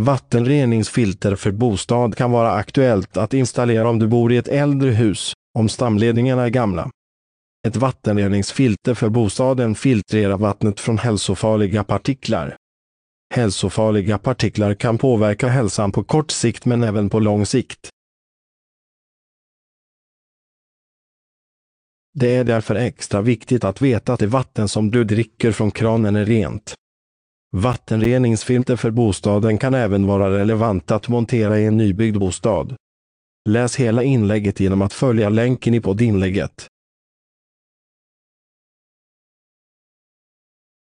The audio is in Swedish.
Vattenreningsfilter för bostad kan vara aktuellt att installera om du bor i ett äldre hus, om stamledningarna är gamla. Ett vattenreningsfilter för bostaden filtrerar vattnet från hälsofarliga partiklar. Hälsofarliga partiklar kan påverka hälsan på kort sikt men även på lång sikt. Det är därför extra viktigt att veta att det vatten som du dricker från kranen är rent. Vattenreningsfilter för bostaden kan även vara relevant att montera i en nybyggd bostad. Läs hela inlägget genom att följa länken i poddinlägget.